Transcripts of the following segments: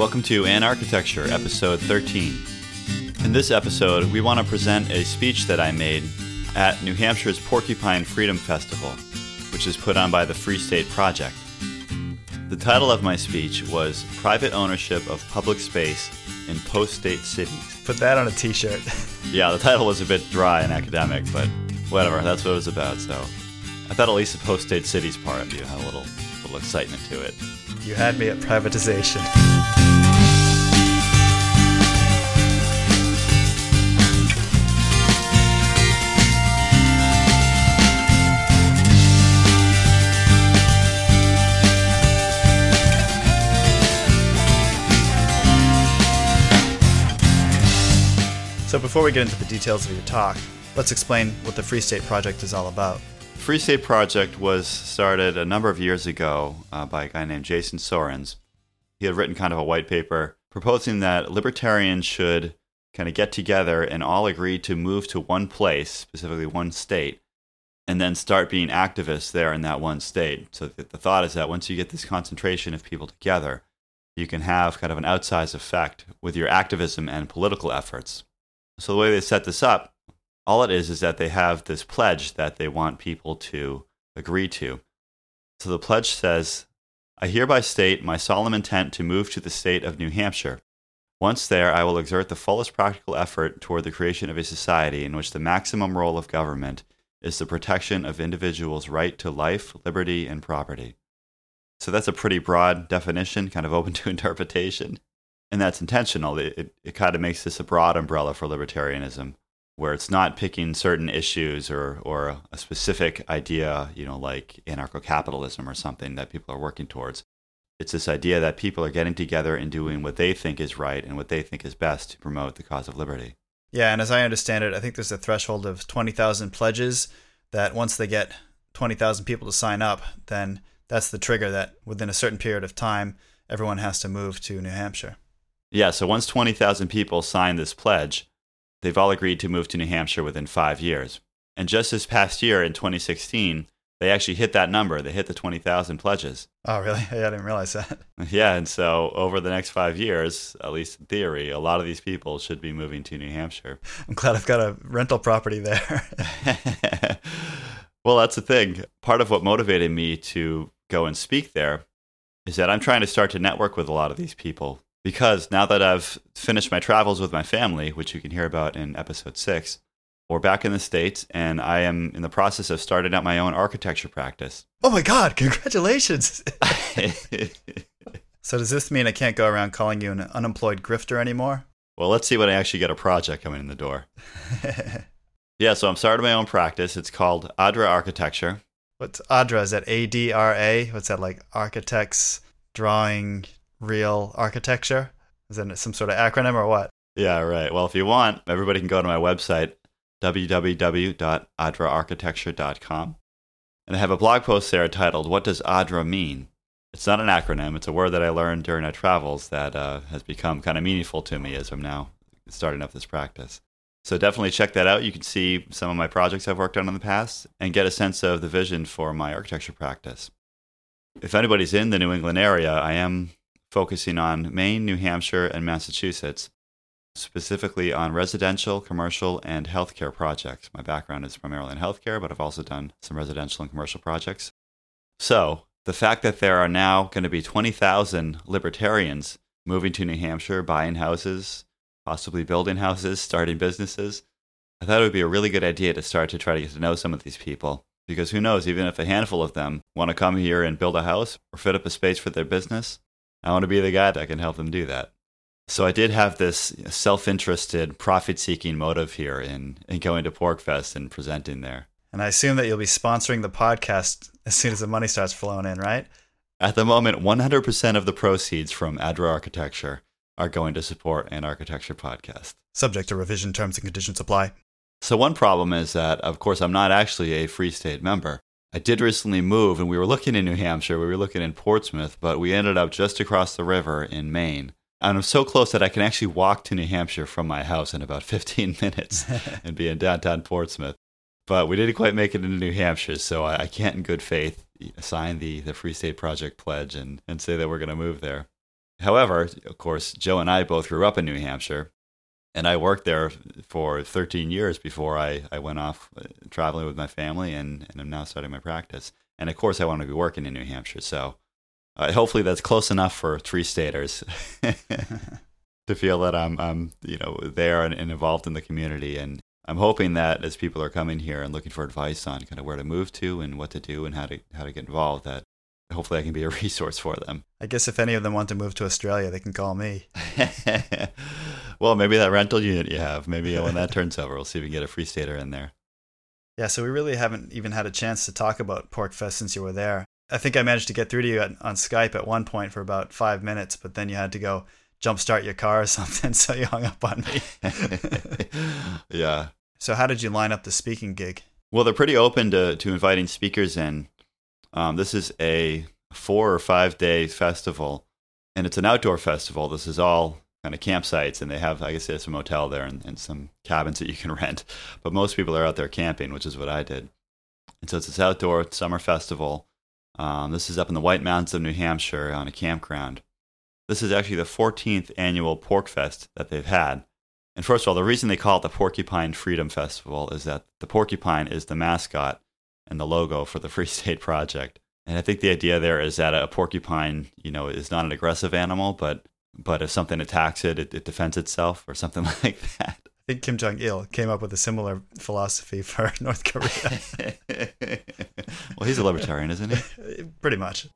Welcome to An Architecture, episode 13. In this episode, we want to present a speech that I made at New Hampshire's Porcupine Freedom Festival, which is put on by the Free State Project. The title of my speech was Private Ownership of Public Space in Post State Cities. Put that on a t shirt. Yeah, the title was a bit dry and academic, but whatever, that's what it was about, so I thought at least the post state cities part of you had a little, little excitement to it. You had me at privatization. So, before we get into the details of your talk, let's explain what the Free State Project is all about. Free State Project was started a number of years ago uh, by a guy named Jason Sorens. He had written kind of a white paper proposing that libertarians should kind of get together and all agree to move to one place, specifically one state, and then start being activists there in that one state. So the thought is that once you get this concentration of people together, you can have kind of an outsized effect with your activism and political efforts. So the way they set this up, all it is is that they have this pledge that they want people to agree to. So the pledge says, I hereby state my solemn intent to move to the state of New Hampshire. Once there, I will exert the fullest practical effort toward the creation of a society in which the maximum role of government is the protection of individuals' right to life, liberty, and property. So that's a pretty broad definition, kind of open to interpretation and that's intentional. It, it, it kind of makes this a broad umbrella for libertarianism, where it's not picking certain issues or, or a specific idea, you know, like anarcho capitalism or something that people are working towards. It's this idea that people are getting together and doing what they think is right and what they think is best to promote the cause of liberty. Yeah, and as I understand it, I think there's a threshold of 20,000 pledges that once they get 20,000 people to sign up, then that's the trigger that within a certain period of time, everyone has to move to New Hampshire. Yeah, so once 20,000 people sign this pledge, they've all agreed to move to New Hampshire within five years. And just this past year in 2016, they actually hit that number. They hit the 20,000 pledges. Oh, really? Yeah, I didn't realize that. Yeah, and so over the next five years, at least in theory, a lot of these people should be moving to New Hampshire. I'm glad I've got a rental property there. well, that's the thing. Part of what motivated me to go and speak there is that I'm trying to start to network with a lot of these people because now that I've finished my travels with my family, which you can hear about in episode six, we're back in the States and I am in the process of starting out my own architecture practice. Oh my God, congratulations! so, does this mean I can't go around calling you an unemployed grifter anymore? Well, let's see when I actually get a project coming in the door. yeah, so I'm starting my own practice. It's called Adra Architecture. What's Adra? Is that A D R A? What's that like? Architects drawing real architecture? Is that some sort of acronym or what? Yeah, right. Well, if you want, everybody can go to my website, www.adraarchitecture.com. And I have a blog post there titled, What Does ADRA Mean? It's not an acronym, it's a word that I learned during my travels that uh, has become kind of meaningful to me as I'm now starting up this practice. So definitely check that out. You can see some of my projects I've worked on in the past and get a sense of the vision for my architecture practice. If anybody's in the New England area, I am focusing on Maine, New Hampshire, and Massachusetts, specifically on residential, commercial, and healthcare projects. My background is primarily in healthcare, but I've also done some residential and commercial projects. So, the fact that there are now going to be 20,000 libertarians moving to New Hampshire, buying houses, possibly building houses, starting businesses, I thought it would be a really good idea to start to try to get to know some of these people. Because who knows, even if a handful of them want to come here and build a house or fit up a space for their business, I want to be the guy that can help them do that. So I did have this self-interested, profit-seeking motive here in, in going to PorcFest and presenting there. And I assume that you'll be sponsoring the podcast as soon as the money starts flowing in, right? At the moment, 100% of the proceeds from Adra Architecture are going to support an architecture podcast. Subject to revision terms and conditions apply. So one problem is that, of course, I'm not actually a Free State member. I did recently move, and we were looking in New Hampshire. We were looking in Portsmouth, but we ended up just across the river in Maine. And I'm so close that I can actually walk to New Hampshire from my house in about 15 minutes and be in downtown Portsmouth. But we didn't quite make it into New Hampshire, so I, I can't, in good faith, sign the, the Free State Project pledge and, and say that we're going to move there. However, of course, Joe and I both grew up in New Hampshire, and I worked there for 13 years before I, I went off uh, traveling with my family and, and I'm now starting my practice. And of course, I want to be working in New Hampshire. So uh, hopefully that's close enough for free staters to feel that I'm, I'm you know, there and, and involved in the community. And I'm hoping that as people are coming here and looking for advice on kind of where to move to and what to do and how to, how to get involved, that hopefully I can be a resource for them. I guess if any of them want to move to Australia, they can call me. well, maybe that rental unit you have, maybe when that turns over, we'll see if we can get a free stater in there. Yeah, so we really haven't even had a chance to talk about PorcFest since you were there. I think I managed to get through to you on Skype at one point for about five minutes, but then you had to go jumpstart your car or something, so you hung up on me. yeah. So, how did you line up the speaking gig? Well, they're pretty open to, to inviting speakers in. Um, this is a four or five day festival, and it's an outdoor festival. This is all kind of campsites, and they have, I guess, there's a motel there and, and some cabins that you can rent. But most people are out there camping, which is what I did. And so it's this outdoor summer festival. Um, this is up in the White Mountains of New Hampshire on a campground. This is actually the 14th annual PorcFest that they've had. And first of all, the reason they call it the Porcupine Freedom Festival is that the porcupine is the mascot and the logo for the Free State Project. And I think the idea there is that a porcupine, you know, is not an aggressive animal, but but if something attacks it, it, it defends itself or something like that. I think Kim Jong Il came up with a similar philosophy for North Korea. well, he's a libertarian, isn't he? Pretty much.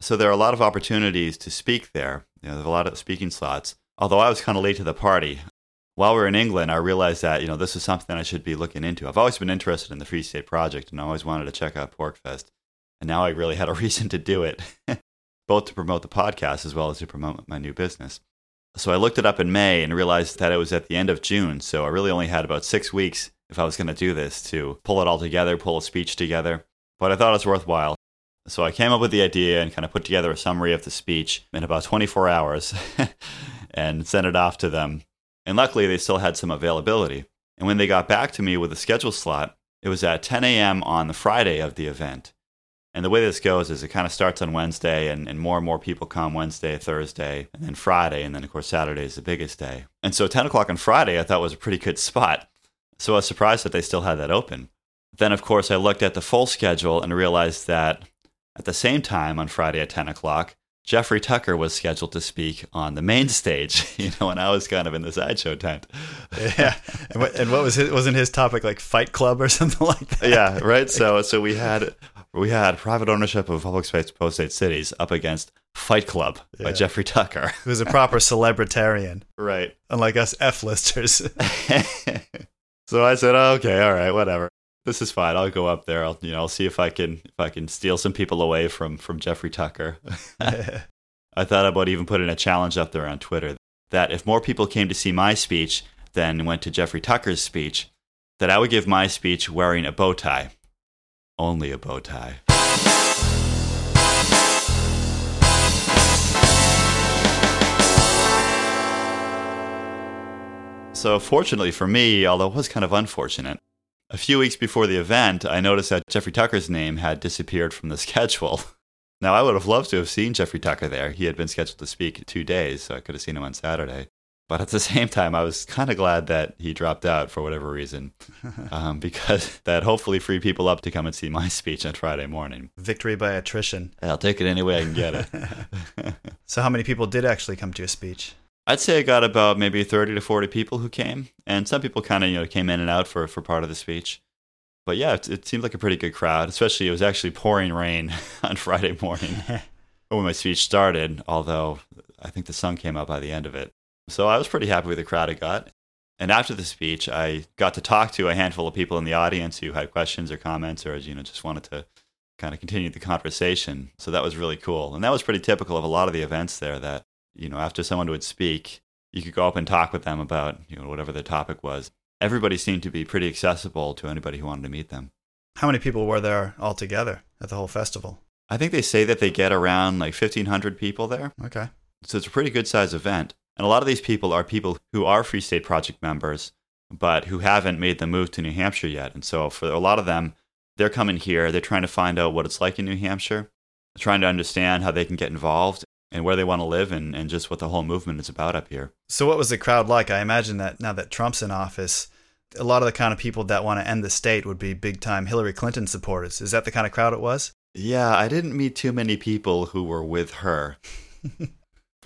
So there are a lot of opportunities to speak there. You know, there's a lot of speaking slots. Although I was kind of late to the party. While we are in England, I realized that you know this is something I should be looking into. I've always been interested in the Free State Project, and I always wanted to check out PorcFest. And now I really had a reason to do it, both to promote the podcast as well as to promote my new business. So I looked it up in May and realized that it was at the end of June. So I really only had about six weeks if I was going to do this to pull it all together, pull a speech together. But I thought it was worthwhile. So I came up with the idea and kind of put together a summary of the speech in about 24 hours and sent it off to them. And luckily, they still had some availability. And when they got back to me with a schedule slot, it was at 10 a.m. on the Friday of the event. And the way this goes is it kind of starts on Wednesday, and, and more and more people come Wednesday, Thursday, and then Friday. And then, of course, Saturday is the biggest day. And so 10 o'clock on Friday, I thought was a pretty good spot. So I was surprised that they still had that open. Then, of course, I looked at the full schedule and realized that at the same time on Friday at 10 o'clock, Jeffrey Tucker was scheduled to speak on the main stage, you know, and I was kind of in the sideshow tent. yeah, and what, and what, was his? Wasn't his topic like Fight Club or something like that? Yeah, right. So, so we had we had private ownership of public space post-state cities up against Fight Club yeah. by Jeffrey Tucker. Was a proper celebritarian, right? Unlike us F-listers. so I said, oh, "Okay, all right, whatever." this is fine. I'll go up there. I'll you know I'll see if I can if I can steal some people away from from Jeffrey Tucker. I thought about even putting a challenge up there on Twitter that if more people came to see my speech than went to Jeffrey Tucker's speech, that I would give my speech wearing a bow tie. Only a bow tie. So, fortunately for me, although it was kind of unfortunate, a few weeks before the event, I noticed that Jeffrey Tucker's name had disappeared from the schedule. Now, I would have loved to have seen Jeffrey Tucker there. He had been scheduled to speak two days, so I could have seen him on Saturday. But at the same time, I was kind of glad that he dropped out for whatever reason, um, because that hopefully freed people up to come and see my speech on Friday morning. Victory by attrition. I'll take it any way I can get it. so, how many people did actually come to your speech? I'd say I got about maybe 30 to 40 people who came, and some people kind of you know came in and out for, for part of the speech. But yeah, it, it seemed like a pretty good crowd. Especially it was actually pouring rain on Friday morning when my speech started. Although I think the sun came out by the end of it, so I was pretty happy with the crowd I got. And after the speech, I got to talk to a handful of people in the audience who had questions or comments, or you know just wanted to kind of continue the conversation. So that was really cool, and that was pretty typical of a lot of the events there. That you know, after someone would speak, you could go up and talk with them about, you know, whatever the topic was. Everybody seemed to be pretty accessible to anybody who wanted to meet them. How many people were there altogether at the whole festival? I think they say that they get around like 1,500 people there. Okay. So it's a pretty good size event. And a lot of these people are people who are Free State Project members, but who haven't made the move to New Hampshire yet. And so for a lot of them, They're coming here. They're trying to find out what it's like in New Hampshire, trying to understand how they can get involved and where they want to live and, and just what the whole movement is about up here. So, what was the crowd like? I imagine that now that Trump's in office, a lot of the kind of people that want to end the state would be big time Hillary Clinton supporters. Is that the kind of crowd it was? Yeah, I didn't meet too many people who were with her.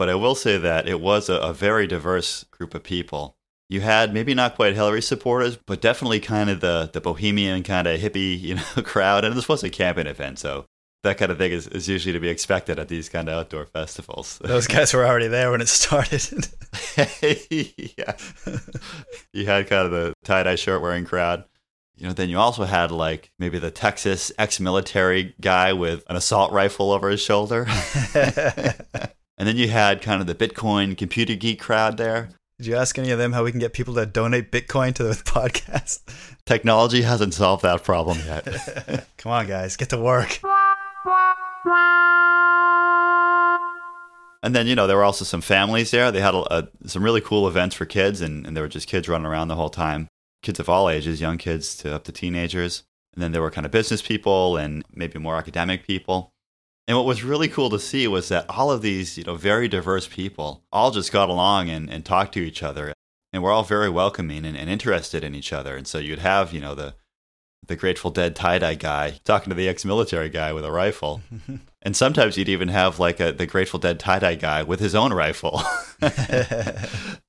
but I will say that it was a, a very diverse group of people you had maybe not quite Hillary supporters, but definitely kind of the the bohemian kind of hippie, you know, crowd. And this was a camping event, so that kind of thing is, is usually to be expected at these kind of outdoor festivals. Those guys were already there when it started. yeah. You had kind of the tie dye shirt wearing crowd. You know, then you also had like maybe the Texas ex military guy with an assault rifle over his shoulder. And then you had kind of the Bitcoin computer geek crowd there. Did you ask any of them how we can get people to donate Bitcoin to the podcast? Technology hasn't solved that problem yet. Come on, guys, get to work. And then, you know, there were also some families there. They had a, a, some really cool events for kids, and, and there were just kids running around the whole time. Kids of all ages, young kids to up to teenagers. And then there were kind of business people and maybe more academic people. And what was really cool to see was that all of these, you know, very diverse people all just got along and, and talked to each other. And we're all very welcoming and, and interested in each other. And so you'd have, you know, the the Grateful Dead tie dye guy talking to the ex military guy with a rifle. and sometimes you'd even have like a, the Grateful Dead tie dye guy with his own rifle.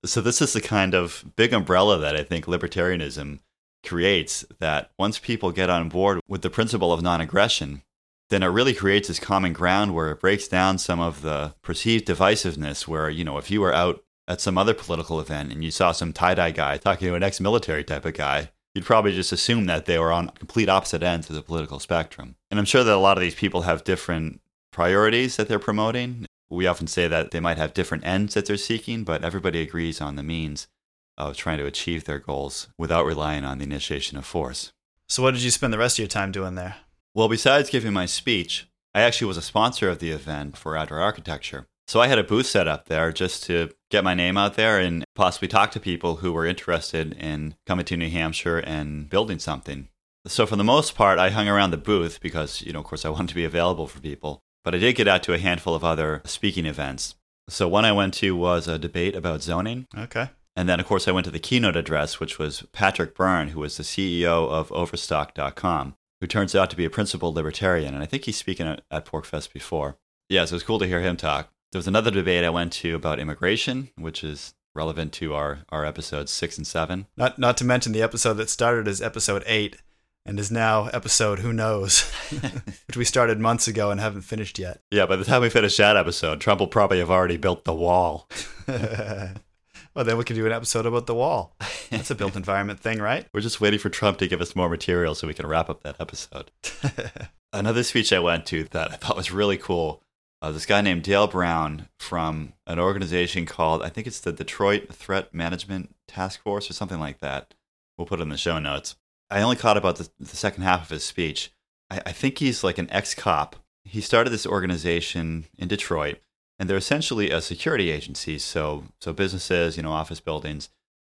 so this is the kind of big umbrella that I think libertarianism creates that once people get on board with the principle of non aggression, then it really creates this common ground where it breaks down some of the perceived divisiveness. Where, you know, if you were out at some other political event and you saw some tie dye guy talking to an ex military type of guy, you'd probably just assume that they were on complete opposite ends of the political spectrum. And I'm sure that a lot of these people have different priorities that they're promoting. We often say that they might have different ends that they're seeking, but everybody agrees on the means of trying to achieve their goals without relying on the initiation of force. So, what did you spend the rest of your time doing there? Well, besides giving my speech, I actually was a sponsor of the event for Adra Architecture. So I had a booth set up there just to get my name out there and possibly talk to people who were interested in coming to New Hampshire and building something. So for the most part, I hung around the booth because, you know, of course, I wanted to be available for people. But I did get out to a handful of other speaking events. So one I went to was a debate about zoning. Okay. And then, of course, I went to the keynote address, which was Patrick Byrne, who was the CEO of Overstock.com who turns out to be a principled libertarian. And I think he's speaking at, at PorcFest before. Yeah, so it was cool to hear him talk. There was another debate I went to about immigration, which is relevant to our, our episodes six and seven. Not, not to mention the episode that started as episode eight and is now episode who knows, which we started months ago and haven't finished yet. Yeah, by the time we finish that episode, Trump will probably have already built the wall. well, then we can do an episode about the wall. That's a built environment thing, right? We're just waiting for Trump to give us more material so we can wrap up that episode. Another speech I went to that I thought was really cool. Uh, this guy named Dale Brown from an organization called, I think it's the Detroit Threat Management Task Force or something like that. We'll put it in the show notes. I only caught about the, the second half of his speech. I, I think he's like an ex cop. He started this organization in Detroit and they're essentially a security agency. So, so businesses, you know, office buildings,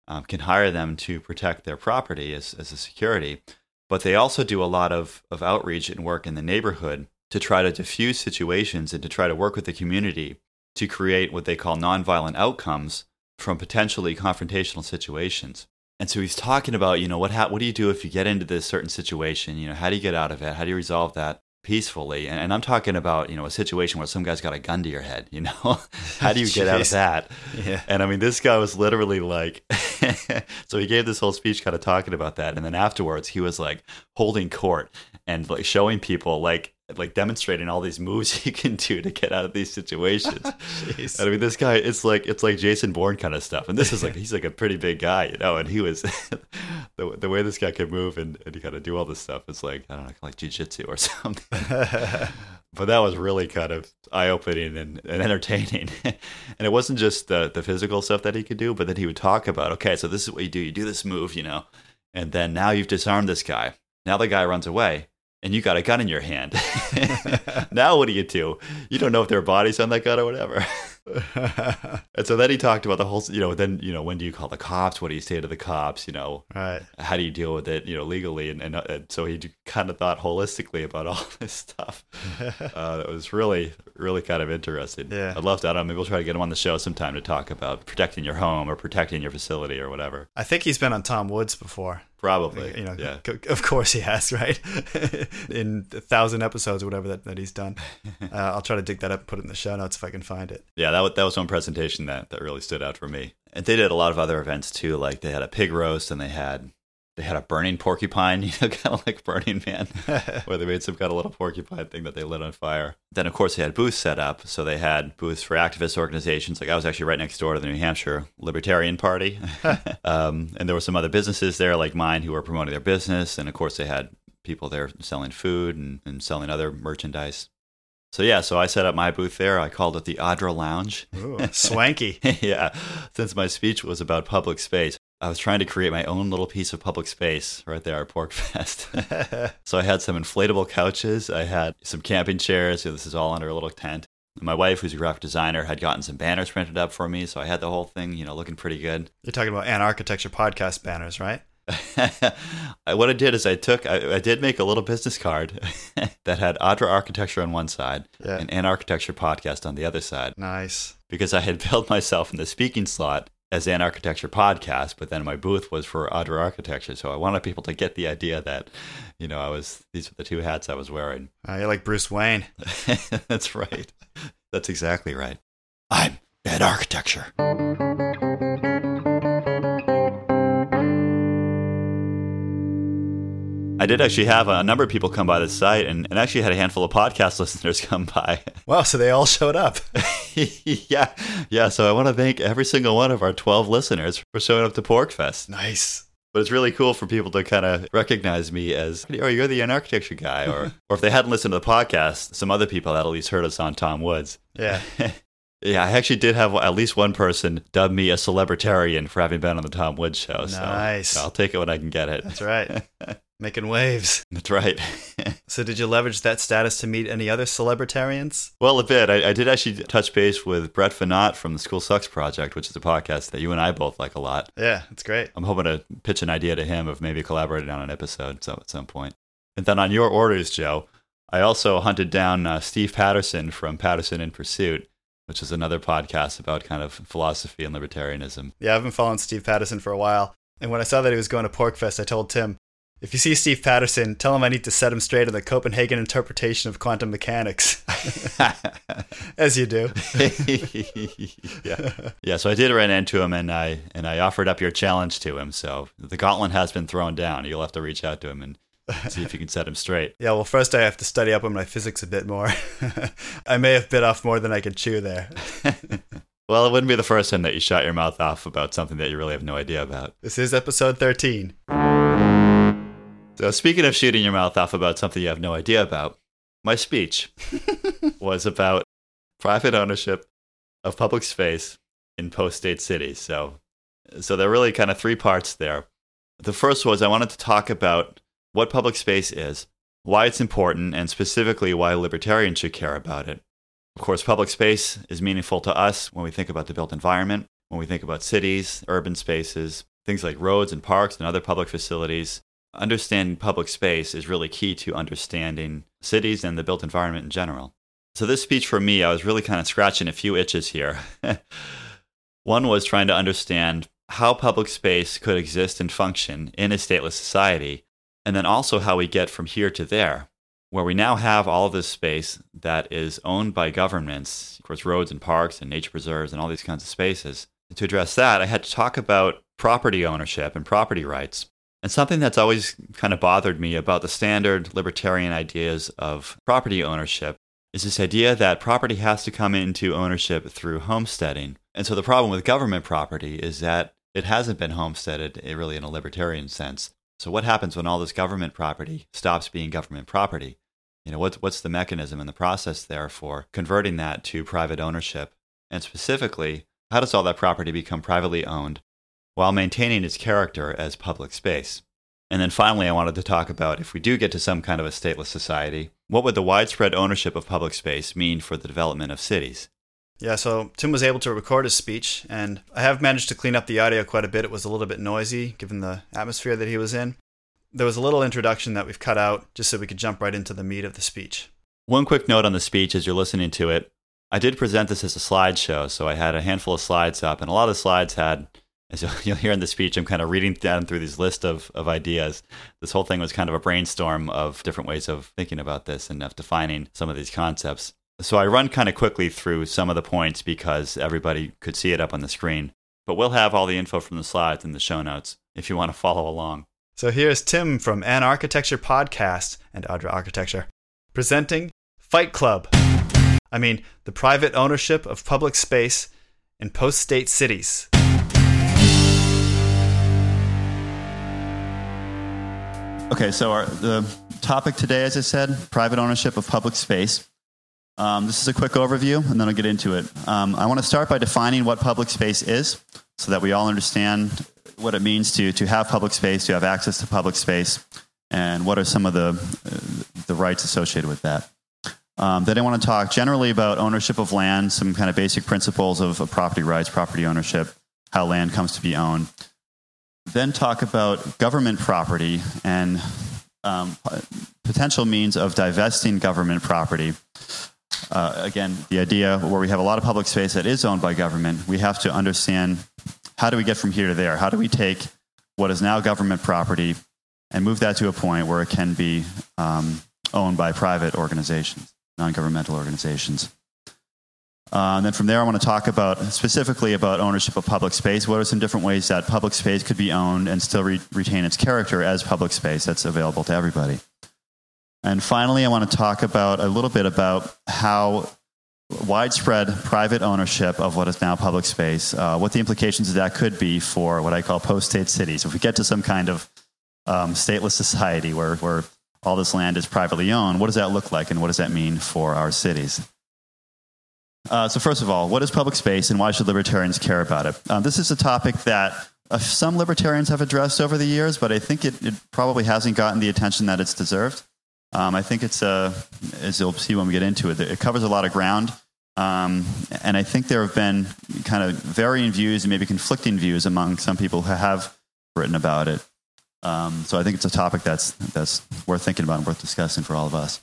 um, can hire them to protect their property as, as a security. But they also do a lot of, of outreach and work in the neighborhood to try to diffuse situations and to try to work with the community to create what they call nonviolent outcomes from potentially confrontational situations. And so he's talking about, you know, what, ha- what do you do if you get into this certain situation? You know, how do you get out of it? How do you resolve that? Peacefully. And, and, I'm talking about, you know, a situation where some guy's got a gun to your head, you know? How do you get out of that? Yeah. And I mean, this guy was literally like, so he gave this whole speech kind of talking about that. And then afterwards, he was like holding court and like showing people like like demonstrating all these moves he can do to get out of these situations. I mean, this guy, it's like it's like Jason Bourne kind of stuff, and this is like he's like a pretty big guy, you know. And he was the the way this guy can move and and he kind of do all this stuff. It's like I don't know, like jujitsu or something. but that was really kind of eye opening and, and entertaining. and it wasn't just the the physical stuff that he could do, but then he would talk about, okay, so this is what you do. You do this move, you know, and then now you've disarmed this guy. Now the guy runs away and you got a gun in your hand. now what do you do? You don't know if there are bodies on that gun or whatever. and so then he talked about the whole, you know, then, you know, when do you call the cops? What do you say to the cops? You know, right. how do you deal with it, you know, legally? And, and, uh, and so he kind of thought holistically about all this stuff. uh, it was really, really kind of interesting. Yeah. I'd love to, I don't know, maybe we'll try to get him on the show sometime to talk about protecting your home or protecting your facility or whatever. I think he's been on Tom Woods before. Probably. You know, yeah. of course he has, right? in a thousand episodes or whatever that, that he's done. Uh, I'll try to dig that up and put it in the show notes if I can find it. Yeah, that was, that was one presentation that, that really stood out for me. And they did a lot of other events too. Like they had a pig roast and they had they had a burning porcupine, you know, kind of like Burning Man, where they made some kind of little porcupine thing that they lit on fire. Then, of course, they had booths set up. So they had booths for activist organizations. Like I was actually right next door to the New Hampshire Libertarian Party. um, and there were some other businesses there, like mine, who were promoting their business. And of course, they had people there selling food and, and selling other merchandise. So yeah, so I set up my booth there. I called it the Adra Lounge. Ooh, swanky. yeah, since my speech was about public space, I was trying to create my own little piece of public space right there at PorcFest. so I had some inflatable couches. I had some camping chairs. So this is all under a little tent. My wife, who's a graphic designer, had gotten some banners printed up for me, so I had the whole thing, you know, looking pretty good. You're talking about An Architecture podcast banners, right? what I did is I took, I, I did make a little business card that had Adra Architecture on one side Yeah. and An Architecture Podcast on the other side Nice. because I had billed myself in the speaking slot as An Architecture Podcast, but then my booth was for Adra Architecture. So I wanted people to get the idea that, you know, I was, these were the two hats I was wearing. Uh, you're like Bruce Wayne. That's right. That's exactly right. I'm An Architecture. I did actually have a number of people come by the site and, and actually had a handful of podcast listeners come by. Wow, so they all showed up. yeah. Yeah. So I want to thank every single one of our 12 listeners for showing up to PorcFest. Nice. But it's really cool for people to kind of recognize me as, oh, you're the An Architecture guy. Or, or if they hadn't listened to the podcast, some other people had at least heard us on Tom Woods. Yeah. Yeah, I actually did have at least one person dub me a celebritarian for having been on the Tom Woods show. Nice. So I'll take it when I can get it. That's right. Making waves. That's right. So, did you leverage that status to meet any other celebritarians? well, a bit. I, I did actually touch base with Brett Veinotte from the School Sucks Project, which is a podcast that you and I both like a lot. Yeah, it's great. I'm hoping to pitch an idea to him of maybe collaborating on an episode so at some point. And then on your orders, Joe, I also hunted down uh, Steve Patterson from Patterson in Pursuit, which is another podcast about kind of philosophy and libertarianism. Yeah, I've been following Steve Patterson for a while. And when I saw that he was going to PorcFest, I told Tim, if you see Steve Patterson, tell him I need to set him straight on the Copenhagen interpretation of quantum mechanics. As you do. yeah, yeah. So I did run into him, and I and I offered up your challenge to him. So the gauntlet has been thrown down. You'll have to reach out to him and see if you can set him straight. Yeah, well, first I have to study up on my physics a bit more. I may have bit off more than I could chew there. Well, it wouldn't be the first time that you shot your mouth off about something that you really have no idea about. This is episode 13. So, speaking of shooting your mouth off about something you have no idea about, my speech was about private ownership of public space in post-state cities. So, so there are really kind of three parts there. The first was I wanted to talk about what public space is, why it's important, and specifically why libertarians should care about it. Of course, public space is meaningful to us when we think about the built environment, when we think about cities, urban spaces, things like roads and parks and other public facilities. Understanding public space is really key to understanding cities and the built environment in general. So, this speech for me, I was really kind of scratching a few itches here. One was trying to understand how public space could exist and function in a stateless society, and then also how we get from here to there, where we now have all this space that is owned by governments, of course, roads and parks and nature preserves and all these kinds of spaces. To address that, I had to talk about property ownership and property rights. And something that's always kind of bothered me about the standard libertarian ideas of property ownership is this idea that property has to come into ownership through homesteading. And so the problem with government property is that it hasn't been homesteaded eh, really in a libertarian sense. So what happens when all this government property stops being government property? You know, what's, what's the mechanism and the process there for converting that to private ownership? And specifically, how does all that property become privately owned while maintaining its character as public space? And then finally, I wanted to talk about if we do get to some kind of a stateless society, what would the widespread ownership of public space mean for the development of cities? Yeah, so Tim was able to record his speech, and I have managed to clean up the audio quite a bit. It was a little bit noisy given the atmosphere that he was in. There was a little introduction that we've cut out just so we could jump right into the meat of the speech. One quick note on the speech as you're listening to it. I did present this as a slideshow, so I had a handful of slides up, and a lot of slides had, as you'll hear in the speech, I'm kind of reading down through these list of, of ideas. This whole thing was kind of a brainstorm of different ways of thinking about this and of defining some of these concepts. So I run kind of quickly through some of the points because everybody could see it up on the screen. But we'll have all the info from the slides in the show notes if you want to follow along. So here's Tim from An Architecture Podcast and Adra Architecture presenting Fight Club. I mean, the private ownership of public space in post state cities. Okay, so our, the topic today, as I said, private ownership of public space. Um, this is a quick overview, and then I'll get into it. Um, I want to start by defining what public space is so that we all understand what it means to, to have public space, to have access to public space, and what are some of the, uh, the rights associated with that. Um, then I want to talk generally about ownership of land, some kind of basic principles of, of property rights, property ownership, how land comes to be owned. Then talk about government property and um, potential means of divesting government property uh, again, the idea where we have a lot of public space that is owned by government, we have to understand how do we get from here to there? How do we take what is now government property and move that to a point where it can be um, owned by private organizations, non governmental organizations? Uh, and then from there, I want to talk about specifically about ownership of public space. What are some different ways that public space could be owned and still re- retain its character as public space that's available to everybody? And finally, I want to talk about a little bit about how widespread private ownership of what is now public space, uh, what the implications of that could be for what I call post state cities. If we get to some kind of um, stateless society where, where all this land is privately owned, what does that look like and what does that mean for our cities? Uh, so, first of all, what is public space and why should libertarians care about it? Uh, this is a topic that uh, some libertarians have addressed over the years, but I think it, it probably hasn't gotten the attention that it's deserved. Um, I think it's a, as you'll see when we get into it, it covers a lot of ground. Um, and I think there have been kind of varying views and maybe conflicting views among some people who have written about it. Um, so I think it's a topic that's, that's worth thinking about and worth discussing for all of us.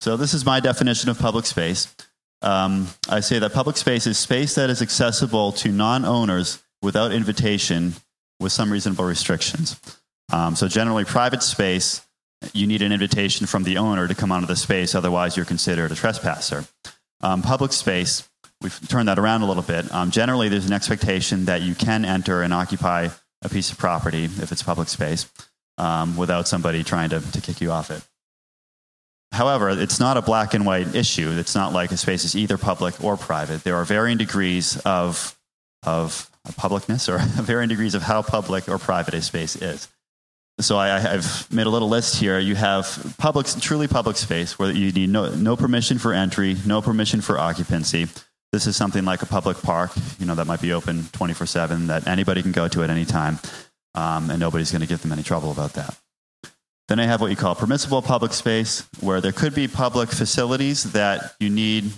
So this is my definition of public space. Um, I say that public space is space that is accessible to non owners without invitation with some reasonable restrictions. Um, so generally, private space you need an invitation from the owner to come onto the space, otherwise, you're considered a trespasser. Um, public space, we've turned that around a little bit. Um, generally, there's an expectation that you can enter and occupy a piece of property if it's public space um, without somebody trying to, to kick you off it. However, it's not a black and white issue. It's not like a space is either public or private. There are varying degrees of, of publicness or varying degrees of how public or private a space is so I, have made a little list here. You have public, truly public space where you need no, no permission for entry, no permission for occupancy. This is something like a public park, you know, that might be open 24 7, that anybody can go to at any time, um, and nobody's going to give them any trouble about that. Then I have what you call permissible public space, where there could be public facilities that you need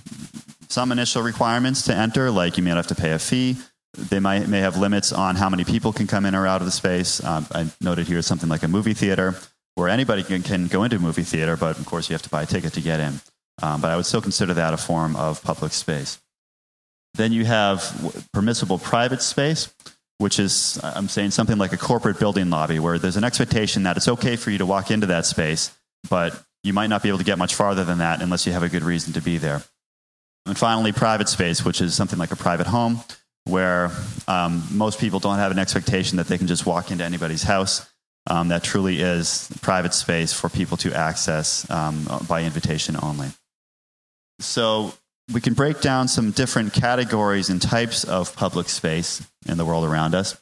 some initial requirements to enter, like you may have to pay a fee, they might, may have limits on how many people can come in or out of the space. Um, I noted here something like a movie theater, where anybody can, can, go into a movie theater, but of course you have to buy a ticket to get in. Um, but I would still consider that a form of public space. Then you have permissible private space, which is, I'm saying, something like a corporate building lobby, where there's an expectation that it's okay for you to walk into that space, but you might not be able to get much farther than that unless you have a good reason to be there. And finally, private space, which is something like a private home, where um, most people don't have an expectation that they can just walk into anybody's house. Um, that truly is private space for people to access um, by invitation only. So we can break down some different categories and types of public space in the world around us.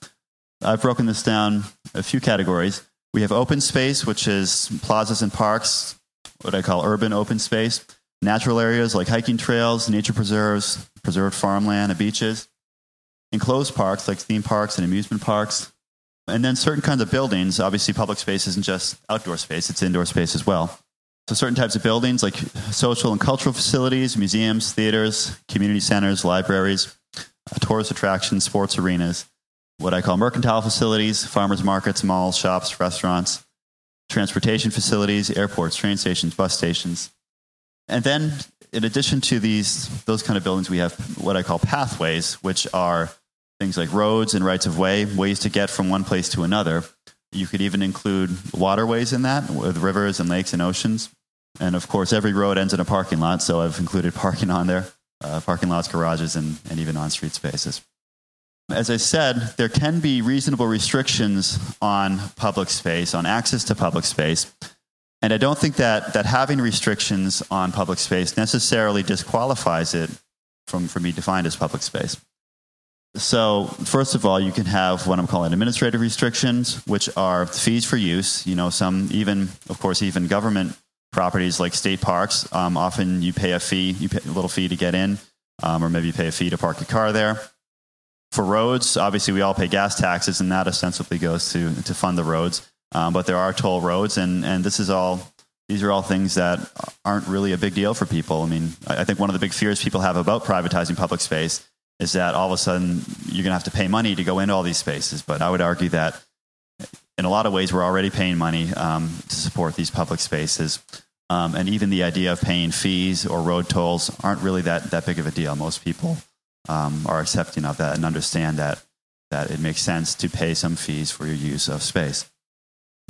I've broken this down a few categories. We have open space, which is plazas and parks, what I call urban open space, natural areas like hiking trails, nature preserves, preserved farmland, and beaches enclosed parks like theme parks and amusement parks, and then certain kinds of buildings. Obviously, public space isn't just outdoor space, it's indoor space as well. So, certain types of buildings like social and cultural facilities, museums, theaters, community centers, libraries, uh, tourist attractions, sports arenas, what I call mercantile facilities, farmers markets, malls, shops, restaurants, transportation facilities, airports, train stations, bus stations. And then, in addition to these, those kind of buildings, we have what I call pathways, which are things like roads and rights of way, ways to get from one place to another. You could even include waterways in that, with rivers and lakes and oceans. And of course, every road ends in a parking lot, so I've included parking on there uh, parking lots, garages, and, and even on street spaces. As I said, there can be reasonable restrictions on public space, on access to public space. And I don't think that, that having restrictions on public space necessarily disqualifies it from, from being defined as public space. So, first of all, you can have what I'm calling administrative restrictions, which are fees for use. You know, some even, of course, even government properties like state parks, um, often you pay a fee, you pay a little fee to get in, um, or maybe you pay a fee to park your car there. For roads, obviously we all pay gas taxes, and that ostensibly goes to to fund the roads. Um, but there are toll roads, and and this is all these are all things that aren't really a big deal for people. I mean, I think one of the big fears people have about privatizing public space is that all of a sudden you're going to have to pay money to go into all these spaces. But I would argue that in a lot of ways, we're already paying money um, to support these public spaces. Um, and even the idea of paying fees or road tolls aren't really that, that big of a deal. Most people um, are accepting of that and understand that, that it makes sense to pay some fees for your use of space.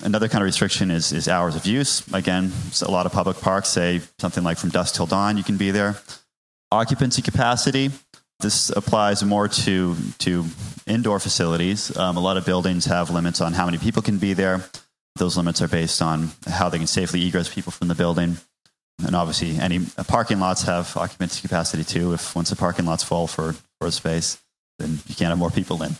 Another kind of restriction is, is hours of use. Again, a lot of public parks say something like from dusk till dawn you can be there. Occupancy capacity. This applies more to, to indoor facilities. Um, a lot of buildings have limits on how many people can be there. Those limits are based on how they can safely egress people from the building. And obviously, any parking lots have occupancy capacity too. If once the parking lot's full for, for a space, then you can't have more people in.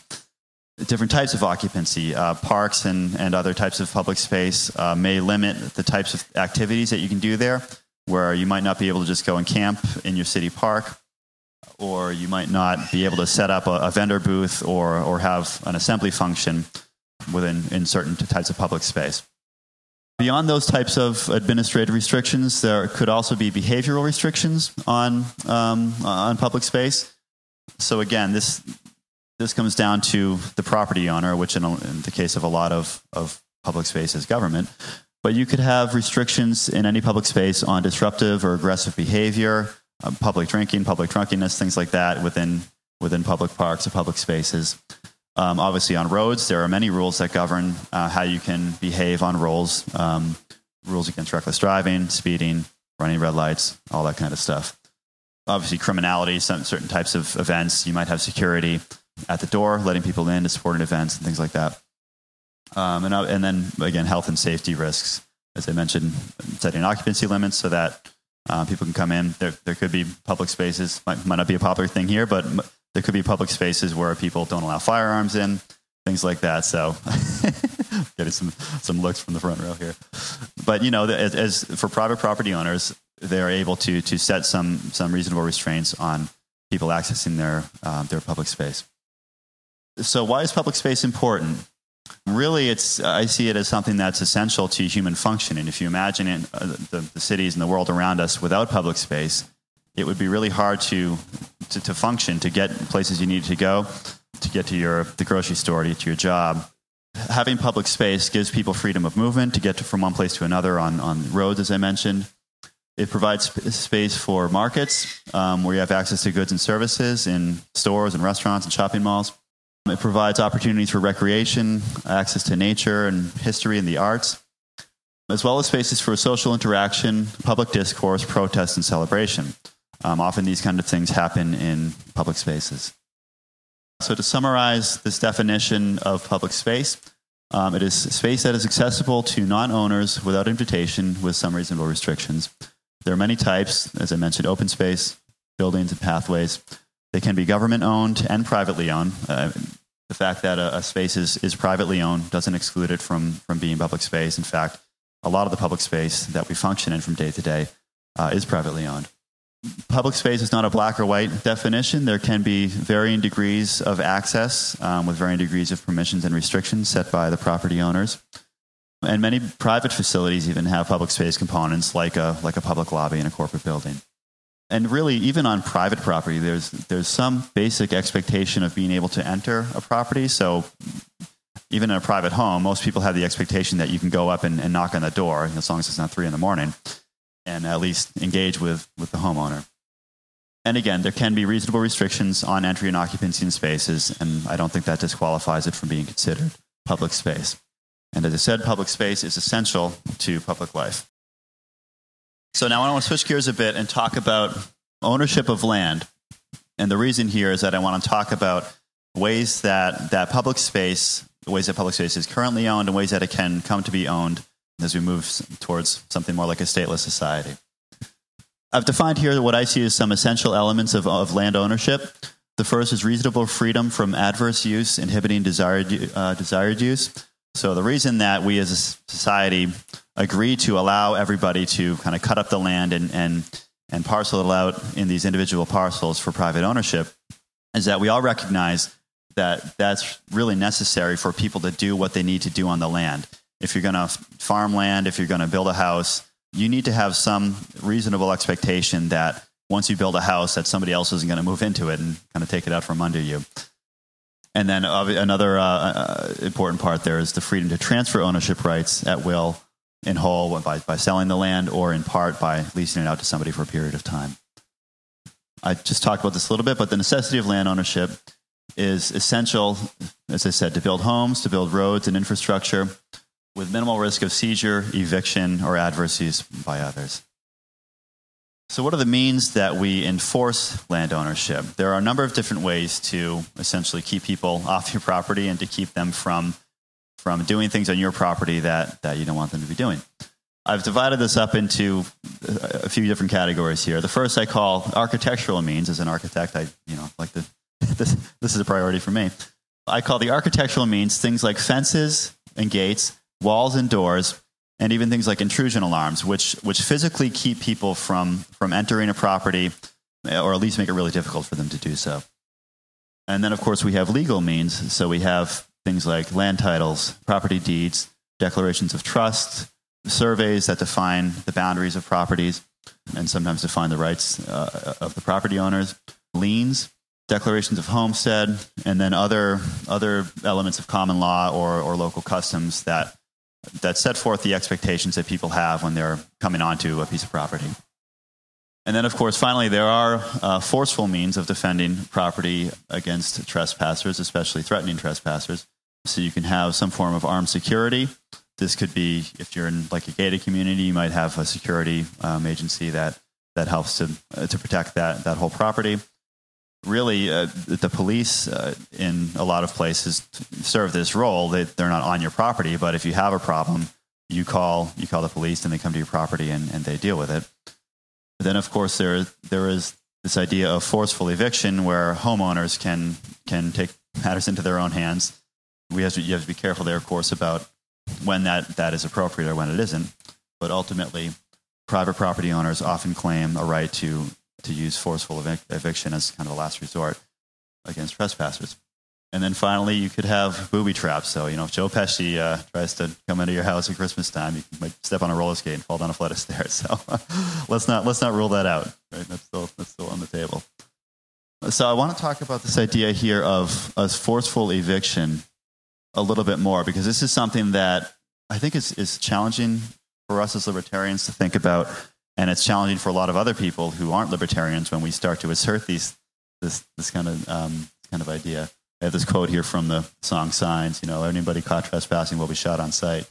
Different types of occupancy, uh, parks and, and other types of public space uh, may limit the types of activities that you can do there, where you might not be able to just go and camp in your city park or you might not be able to set up a, a vendor booth or, or have an assembly function within in certain types of public space. Beyond those types of administrative restrictions, there could also be behavioral restrictions on, um, on public space. So, again, this, this comes down to the property owner, which, in, a, in the case of a lot of, of public space, is government. But you could have restrictions in any public space on disruptive or aggressive behavior, uh, public drinking, public drunkenness, things like that within within public parks or public spaces. Um, obviously, on roads, there are many rules that govern uh, how you can behave on rolls. Um, rules against reckless driving, speeding, running red lights, all that kind of stuff. Obviously, criminality, some certain types of events, you might have security at the door, letting people in to support events and things like that. Um, and, uh, and then again, health and safety risks, as I mentioned, setting occupancy limits so that uh, people can come in. There, there could be public spaces. Might, might not be a popular thing here, but there could be public spaces where people don't allow firearms in, things like that. So, getting some some looks from the front row here. But you know, as, as for private property owners, they are able to to set some some reasonable restraints on people accessing their uh, their public space. So, why is public space important? Really, it's I see it as something that's essential to human function. And if you imagine uh, the, the cities and the world around us without public space, it would be really hard to, to, to function, to get places you need to go, to get to your the grocery store, to get to your job. Having public space gives people freedom of movement to get to, from one place to another on, on roads, as I mentioned. It provides space for markets um, where you have access to goods and services in stores and restaurants and shopping malls. It provides opportunities for recreation, access to nature and history and the arts, as well as spaces for social interaction, public discourse, protest, and celebration. Um, often these kind of things happen in public spaces. So, to summarize this definition of public space, um, it is space that is accessible to non owners without invitation with some reasonable restrictions. There are many types, as I mentioned open space, buildings, and pathways. They can be government owned and privately owned. Uh, the fact that a, a, space is, is privately owned doesn't exclude it from, from being public space. In fact, a lot of the public space that we function in from day to day uh, is privately owned. Public space is not a black or white definition. There can be varying degrees of access um, with varying degrees of permissions and restrictions set by the property owners. And many private facilities even have public space components like a, like a public lobby in a corporate building. And really, even on private property, there's, there's some basic expectation of being able to enter a property. So even in a private home, most people have the expectation that you can go up and, and knock on the door, as long as it's not three in the morning, and at least engage with, with the homeowner. And again, there can be reasonable restrictions on entry and occupancy in spaces, and I don't think that disqualifies it from being considered public space. And as I said, public space is essential to public life. So now I want to switch gears a bit and talk about ownership of land. And the reason here is that I want to talk about ways that, that public space, the ways that public space is currently owned, and ways that it can come to be owned as we move towards something more like a stateless society. I've defined here what I see as some essential elements of, of land ownership. The first is reasonable freedom from adverse use, inhibiting desired, uh, desired use. So the reason that we as a society agree to allow everybody to kind of cut up the land and, and, and parcel it out in these individual parcels for private ownership is that we all recognize that that's really necessary for people to do what they need to do on the land. If you're going to farm land, if you're going to build a house, you need to have some reasonable expectation that once you build a house that somebody else isn't going to move into it and kind of take it out from under you. And then another uh, uh, important part there is the freedom to transfer ownership rights at will in whole by, by selling the land or in part by leasing it out to somebody for a period of time. I just talked about this a little bit, but the necessity of land ownership is essential, as I said, to build homes, to build roads and infrastructure with minimal risk of seizure, eviction, or adverse use by others. So, what are the means that we enforce land ownership? There are a number of different ways to essentially keep people off your property and to keep them from, from doing things on your property that, that you don't want them to be doing. I've divided this up into a few different categories here. The first I call architectural means. As an architect, I you know like the this this is a priority for me. I call the architectural means things like fences and gates, walls and doors, and even things like intrusion alarms, which, which physically keep people from, from entering a property or at least make it really difficult for them to do so. And then, of course, we have legal means. So we have things like land titles, property deeds, declarations of trust, surveys that define the boundaries of properties and sometimes define the rights uh, of the property owners, liens, declarations of homestead, and then other, other elements of common law or, or local customs that that set forth the expectations that people have when they're coming onto a piece of property. And then, of course, finally, there are uh, forceful means of defending property against trespassers, especially threatening trespassers. So you can have some form of armed security. This could be if you're in like a gated community, you might have a security um, agency that that helps to uh, to protect that that whole property really uh, the police uh, in a lot of places serve this role. They, they're not on your property but if you have a problem you call you call the police and they come to your property and, and they deal with it. But then of course there there is this idea of forceful eviction where homeowners can can take matters into their own hands. We have to, you have to be careful there of course about when that that is appropriate or when it isn't. But ultimately private property owners often claim a right to to use forceful evic- eviction as kind of a last resort against trespassers. And then finally, you could have booby traps. So, you know, if Joe Pesci uh, tries to come into your house at Christmas time, you might step on a roller skate and fall down a flight of stairs. So let's not let's not rule that out. Right? That's still that's still on the table. So I want to talk about this idea here of a forceful eviction a little bit more because this is something that I think is is challenging for us as libertarians to think about and it's challenging for a lot of other people who aren't libertarians when we start to assert these this this kind of um, kind of idea. I have this quote here from the song Signs. You know, anybody caught trespassing will be shot on sight.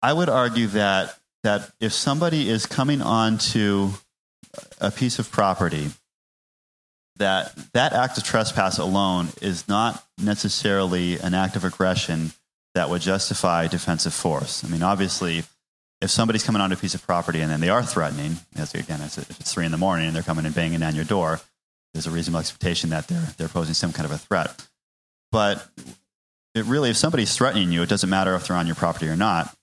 I would argue that that if somebody is coming onto a piece of property, that that act of trespass alone is not necessarily an act of aggression that would justify defensive force. I mean, obviously, if somebody's coming onto a piece of property and then they are threatening, as again, if it's three in the morning and they're coming and banging down your door, there's a reasonable expectation that they're they're posing some kind of a threat. But it really, if somebody's threatening you, it doesn't matter if they're on your property or not.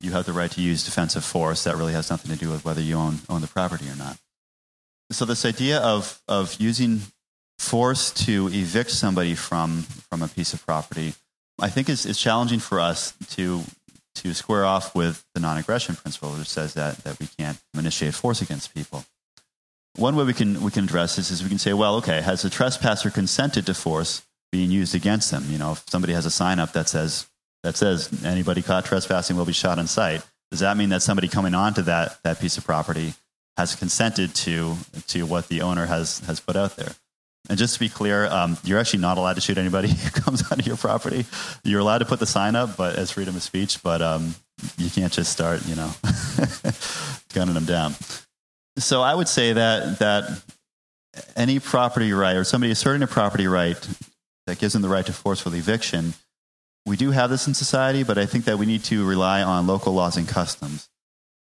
You have the right to use defensive force. That really has nothing to do with whether you own own the property or not. So this idea of of using force to evict somebody from from a piece of property, I think is is challenging for us to to square off with the non-aggression principle, which says that, that we can't initiate force against people. One way we can, we can address this is we can say, well, okay, has the trespasser consented to force being used against them? You know, if somebody has a sign up that says, that says anybody caught trespassing will be shot on sight, does that mean that somebody coming onto that, that piece of property has consented to, to what the owner has, has put out there? And just to be clear, um, you're actually not allowed to shoot anybody who comes onto your property. You're allowed to put the sign up, but as freedom of speech, but um, you can't just start, you know, gunning them down. So I would say that that any property right or somebody asserting a property right that gives them the right to forceful eviction, we do have this in society, but I think that we need to rely on local laws and customs.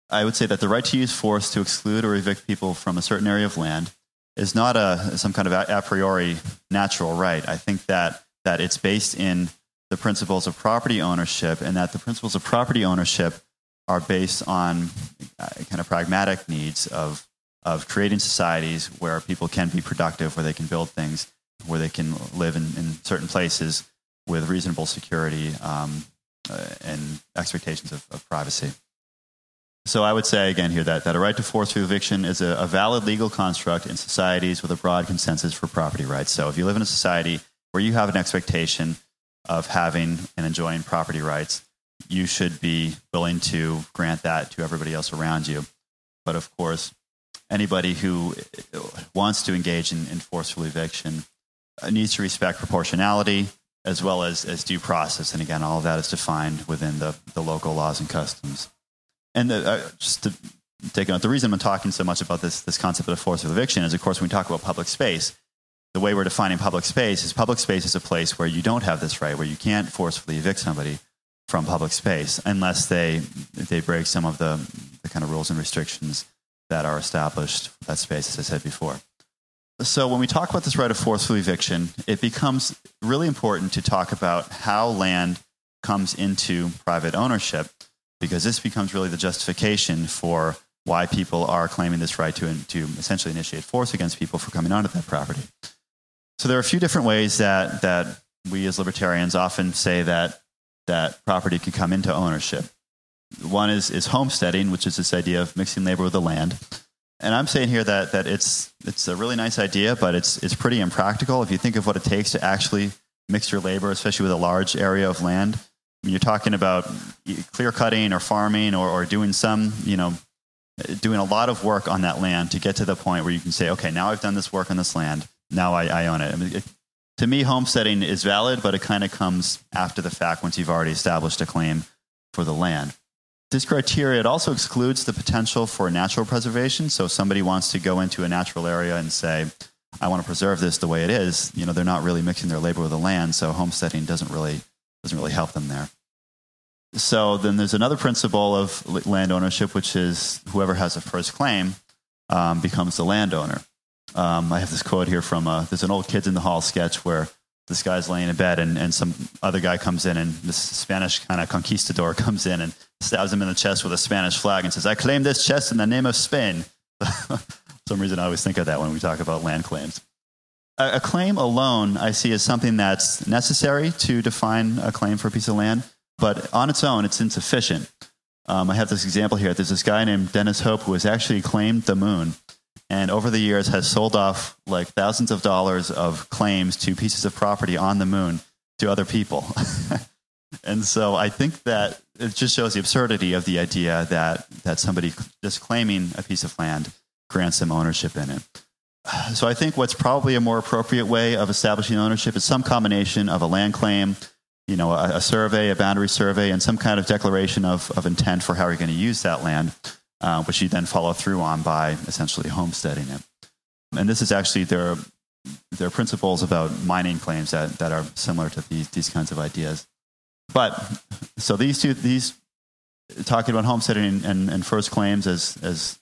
I would say that the right to use force to exclude or evict people from a certain area of land is not a some kind of a, a priori natural right. I think that that it's based in the principles of property ownership, and that the principles of property ownership are based on uh, kind of pragmatic needs of of creating societies where people can be productive, where they can build things, where they can live in, in certain places with reasonable security um, uh, and expectations of, of privacy. So I would say again here that, that a right to forceful eviction is a, a, valid legal construct in societies with a broad consensus for property rights. So if you live in a society where you have an expectation of having and enjoying property rights, you should be willing to grant that to everybody else around you. But of course, anybody who wants to engage in, in forceful eviction uh, needs to respect proportionality as well as, as due process. And again, all of that is defined within the, the local laws and customs and the, uh, just to take note, the reason I'm talking so much about this, this concept of forceful eviction is, of course, when we talk about public space, the way we're defining public space is public space is a place where you don't have this right, where you can't forcefully evict somebody from public space unless they, they break some of the, the kind of rules and restrictions that are established for that space, as I said before. So, when we talk about this right of forceful eviction, it becomes really important to talk about how land comes into private ownership because this becomes really the justification for why people are claiming this right to, to essentially initiate force against people for coming onto that property. So there are a few different ways that, that we as libertarians often say that, that property can come into ownership. One is, is homesteading, which is this idea of mixing labor with the land. And I'm saying here that, that it's, it's a really nice idea, but it's, it's pretty impractical. If you think of what it takes to actually mix your labor, especially with a large area of land, you're talking about clear cutting or farming or, or doing some, you know, doing a lot of work on that land to get to the point where you can say, okay, now I've done this work on this land. Now I, I own it. I mean, it. To me, homesteading is valid, but it kind of comes after the fact once you've already established a claim for the land. This criteria, it also excludes the potential for natural preservation. So if somebody wants to go into a natural area and say, I want to preserve this the way it is, you know, they're not really mixing their labor with the land. So homesteading doesn't really doesn't really help them there. So then there's another principle of land ownership, which is whoever has a first claim um, becomes the landowner. Um, I have this quote here from uh, there's an old Kids in the Hall sketch where this guy's laying in bed and, and some other guy comes in and this Spanish kind of conquistador comes in and stabs him in the chest with a Spanish flag and says, I claim this chest in the name of Spain. Some reason, I always think of that when we talk about land claims a, claim alone, I see as something that's necessary to define a claim for a piece of land, but on its own, it's insufficient. Um, I have this example here. There's this guy named Dennis Hope who has actually claimed the moon, and over the years has sold off like thousands of dollars of claims to pieces of property on the moon to other people. and so I think that it just shows the absurdity of the idea that that somebody just claiming a piece of land grants them ownership in it. So I think what's probably a more appropriate way of establishing ownership is some combination of a land claim, you know, a, a survey, a boundary survey, and some kind of declaration of, of intent for how you're going to use that land, uh, which you then follow through on by essentially homesteading it. And this is actually there are, there are principles about mining claims that, that are similar to these, these kinds of ideas. But so these two, these talking about homesteading and, and, and first claims as, as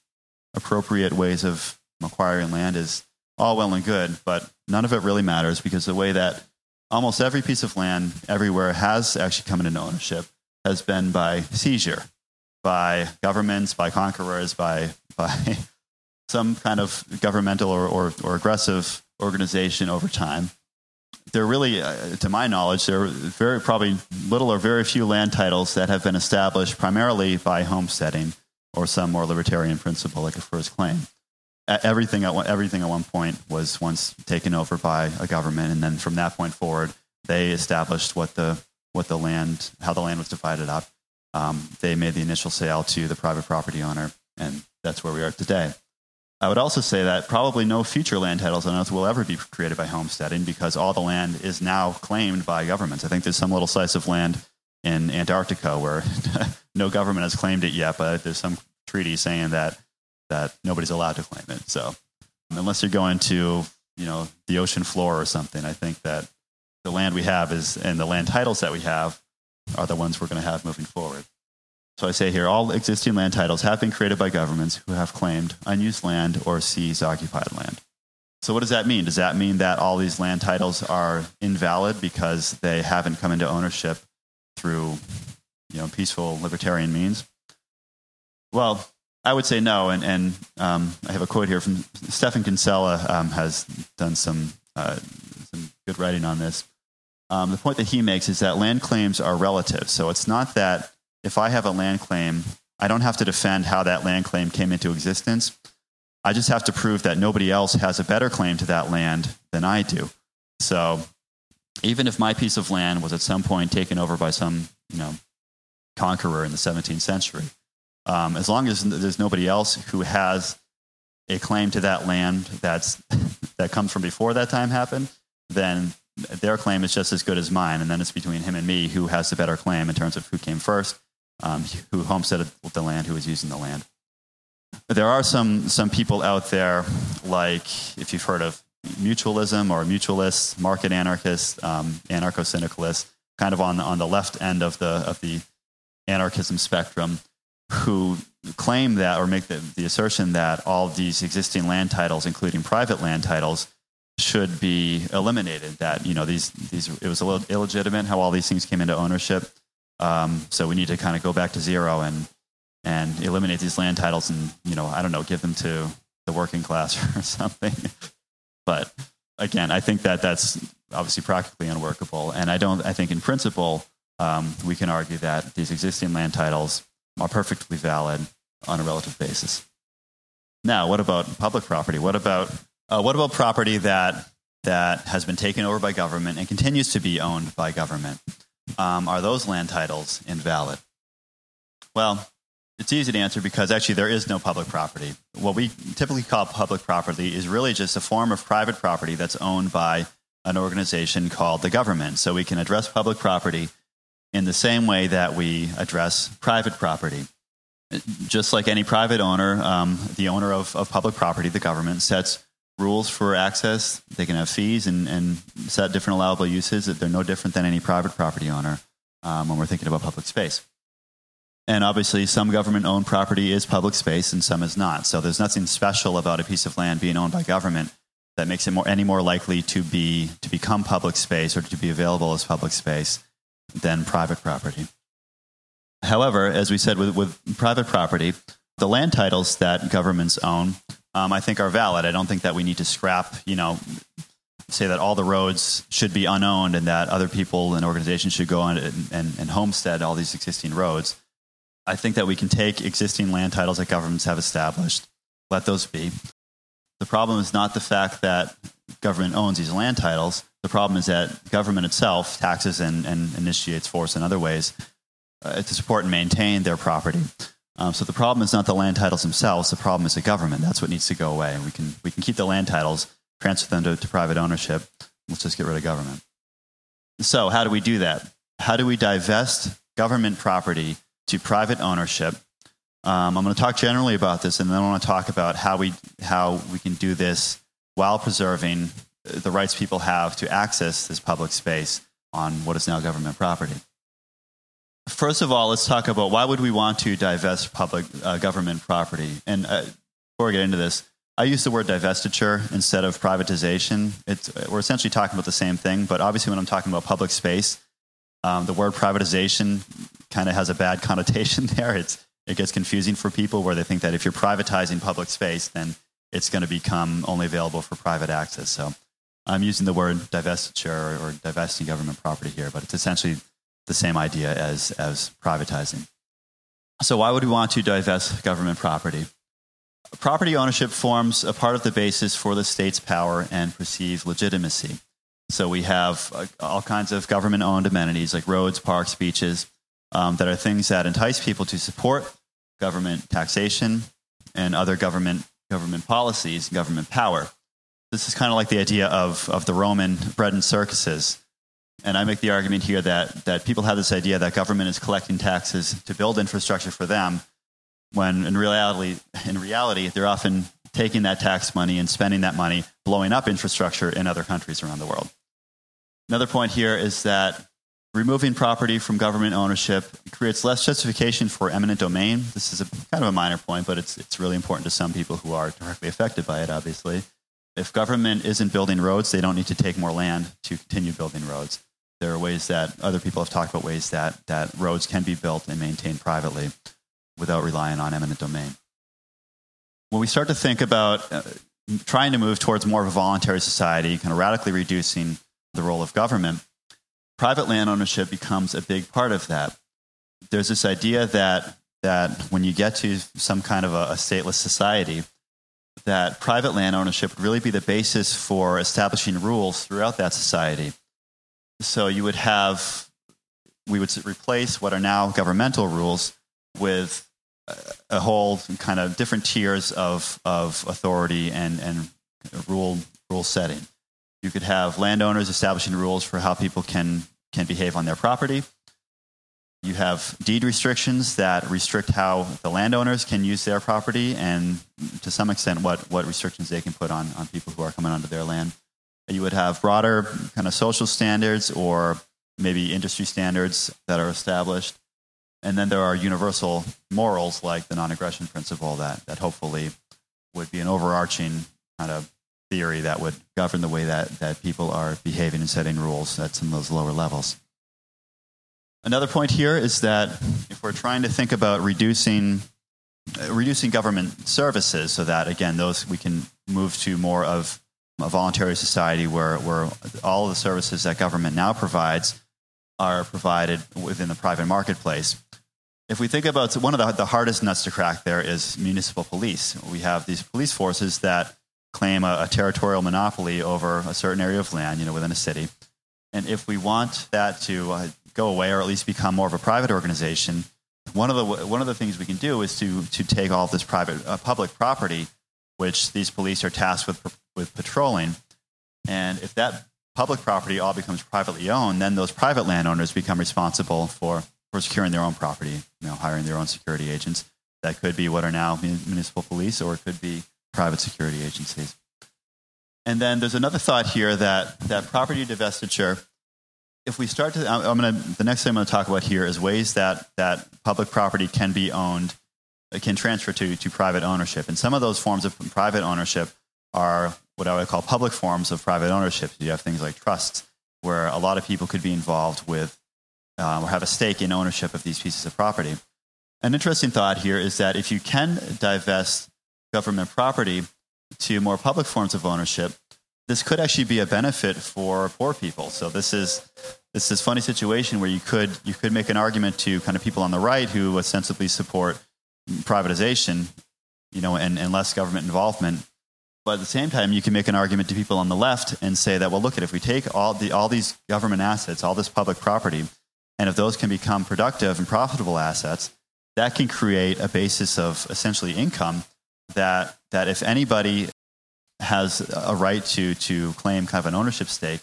appropriate ways of acquiring land is all well and good, but none of it really matters because the way that almost every piece of land everywhere has actually come into ownership has been by seizure, by governments, by conquerors, by, by some kind of governmental or, or, or aggressive organization over time. there really, uh, to my knowledge, there are very probably little or very few land titles that have been established primarily by homesteading or some more libertarian principle like a first claim. Everything at, everything at one point was once taken over by a government, and then from that point forward, they established what the what the land, how the land was divided up. Um, they made the initial sale to the private property owner, and that's where we are today. I would also say that probably no future land titles on Earth will ever be created by homesteading because all the land is now claimed by governments. I think there's some little slice of land in Antarctica where no government has claimed it yet, but there's some treaty saying that that nobody's allowed to claim it. So unless you're going to you know the ocean floor or something, I think that the land we have is and the land titles that we have are the ones we're going to have moving forward. So I say here, all existing land titles have been created by governments who have claimed unused land or seized occupied land. So what does that mean? Does that mean that all these land titles are invalid because they haven't come into ownership through, you know, peaceful libertarian means? Well, I would say no, and, and um, I have a quote here from Stephan Kinsella um, has done some uh, some good writing on this. Um, the point that he makes is that land claims are relative. So it's not that if I have a land claim, I don't have to defend how that land claim came into existence. I just have to prove that nobody else has a better claim to that land than I do. So even if my piece of land was at some point taken over by some, you know, conqueror in the 17th century, um, as long as there's nobody else who has a claim to that land that's that comes from before that time happened, then their claim is just as good as mine, and then it's between him and me who has the better claim in terms of who came first, um, who homesteaded the land, who was using the land. There are some some people out there, like if you've heard of mutualism or mutualists, market anarchists, um, anarcho syndicalists, kind of on on the left end of the of the anarchism spectrum, who claim that or make the, the assertion that all these existing land titles, including private land titles, should be eliminated. That you know these these it was a little illegitimate how all these things came into ownership. Um, so we need to kind of go back to zero and and eliminate these land titles and you know I don't know give them to the working class or something. but again, I think that that's obviously practically unworkable. And I don't. I think in principle um, we can argue that these existing land titles are perfectly valid on a relative basis. Now, what about public property? What about uh, what about property that that has been taken over by government and continues to be owned by government? Um, are those land titles invalid? Well, it's easy to answer because actually there is no public property. What we typically call public property is really just a form of private property that's owned by an organization called the government. So we can address public property in the same way that we address private property. Just like any private owner, um, the owner of, of public property, the government, sets rules for access. They can have fees and, and set different allowable uses. They're no different than any private property owner um, when we're thinking about public space. And obviously, some government owned property is public space and some is not. So there's nothing special about a piece of land being owned by government that makes it more, any more likely to, be, to become public space or to be available as public space than private property. However, as we said with, with private property, the land titles that governments own, um, I think, are valid. I don't think that we need to scrap, you know, say that all the roads should be unowned and that other people and organizations should go on and, and, and homestead all these existing roads. I think that we can take existing land titles that governments have established, let those be. The problem is not the fact that government owns these land titles. The problem is that government itself taxes and, and initiates force in other ways uh, to support and maintain their property. Um, so the problem is not the land titles themselves. The problem is the government. That's what needs to go away. We can we can keep the land titles, transfer them to, to private ownership. Let's just get rid of government. So how do we do that? How do we divest government property to private ownership? Um, I'm going to talk generally about this, and then I want to talk about how we how we can do this while preserving the rights people have to access this public space on what is now government property. First of all, let's talk about why would we want to divest public uh, government property. And uh, before we get into this, I use the word divestiture instead of privatization. It's, we're essentially talking about the same thing, but obviously, when I'm talking about public space, um, the word privatization kind of has a bad connotation there. It's, it gets confusing for people where they think that if you're privatizing public space, then it's going to become only available for private access. So I'm using the word divestiture or, divesting government property here, but it's essentially the same idea as, as privatizing. So, why would we want to divest government property? Property ownership forms a part of the basis for the state's power and perceived legitimacy. So, we have uh, all kinds of government owned amenities like roads, parks, beaches um, that are things that entice people to support government taxation and other government, government policies, government power. This is kind of like the idea of, of the Roman bread and circuses and I make the argument here that, that people have this idea that government is collecting taxes to build infrastructure for them, when in reality, in reality, they're often taking that tax money and spending that money blowing up infrastructure in other countries around the world. Another point here is that removing property from government ownership creates less justification for eminent domain. This is a kind of a minor point, but it's, it's really important to some people who are directly affected by it, obviously. If government isn't building roads, they don't need to take more land to continue building roads there are ways that other people have talked about ways that, that roads can be built and maintained privately without relying on eminent domain. When we start to think about uh, trying to move towards more of a voluntary society, kind of radically reducing the role of government, private land ownership becomes a big part of that. There's this idea that, that when you get to some kind of a, a stateless society, that private land ownership would really be the basis for establishing rules throughout that society so you would have, we would replace what are now governmental rules with a whole kind of different tiers of, of authority and, and rule, rule setting. You could have landowners establishing rules for how people can, can behave on their property. You have deed restrictions that restrict how the landowners can use their property and to some extent what, what restrictions they can put on, on people who are coming onto their land. You would have broader kind of social standards or maybe industry standards that are established. And then there are universal morals like the non aggression principle that, that hopefully would be an overarching kind of theory that would govern the way that, that people are behaving and setting rules at some of those lower levels. Another point here is that if we're trying to think about reducing uh, reducing government services so that again those we can move to more of a voluntary society where, where all the services that government now provides are provided within the private marketplace. If we think about one of the, the hardest nuts to crack there is municipal police. We have these police forces that claim a, a territorial monopoly over a certain area of land, you know, within a city. And if we want that to uh, go away or at least become more of a private organization, one of the one of the things we can do is to to take all this private uh, public property, which these police are tasked with with patrolling. And if that public property all becomes privately owned, then those private landowners become responsible for, for securing their own property, you know, hiring their own security agents. That could be what are now municipal police, or it could be private security agencies. And then there's another thought here that, that property divestiture, if we start to, I'm going to, the next thing I'm going to talk about here is ways that, that public property can be owned, can transfer to, to private ownership. And some of those forms of private ownership are what I would call public forms of private ownership. You have things like trusts, where a lot of people could be involved with um, or have a stake in ownership of these pieces of property. An interesting thought here is that if you can divest government property to more public forms of ownership, this could actually be a benefit for poor people. So this is this is funny situation where you could you could make an argument to kind of people on the right who ostensibly support privatization, you know, and, and less government involvement but at the same time, you can make an argument to people on the left and say that, well, look at if we take all the all these government assets, all this public property, and if those can become productive and profitable assets, that can create a basis of essentially income that that if anybody has a right to to claim kind of an ownership stake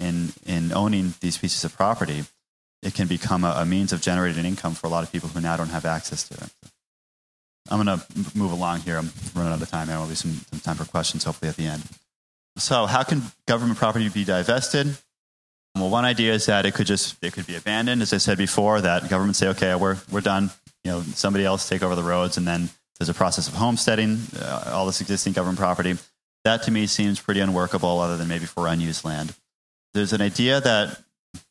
in in owning these pieces of property, it can become a, a means of generating income for a lot of people who now don't have access to it. I'm going to move along here. I'm running out of time. And there will be some, some time for questions, hopefully, at the end. So, how can government property be divested? Well, one idea is that it could just it could be abandoned, as I said before. That government say, okay, we're we're done. You know, somebody else take over the roads, and then there's a process of homesteading uh, all this existing government property. That to me seems pretty unworkable, other than maybe for unused land. There's an idea that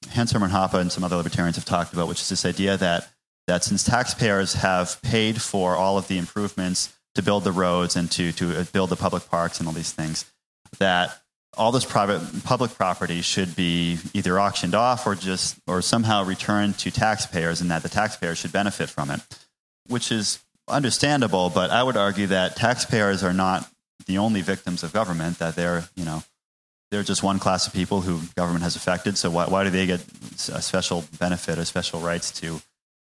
Hans Hermann Hoppe and some other libertarians have talked about, which is this idea that that since taxpayers have paid for all of the improvements to build the roads and to, to uh, build the public parks and all these things, that all this private public property should be either auctioned off or just or somehow returned to taxpayers and that the taxpayers should benefit from it which is understandable but i would argue that taxpayers are not the only victims of government that they're you know they're just one class of people who government has affected so why, why do they get a special benefit or special rights to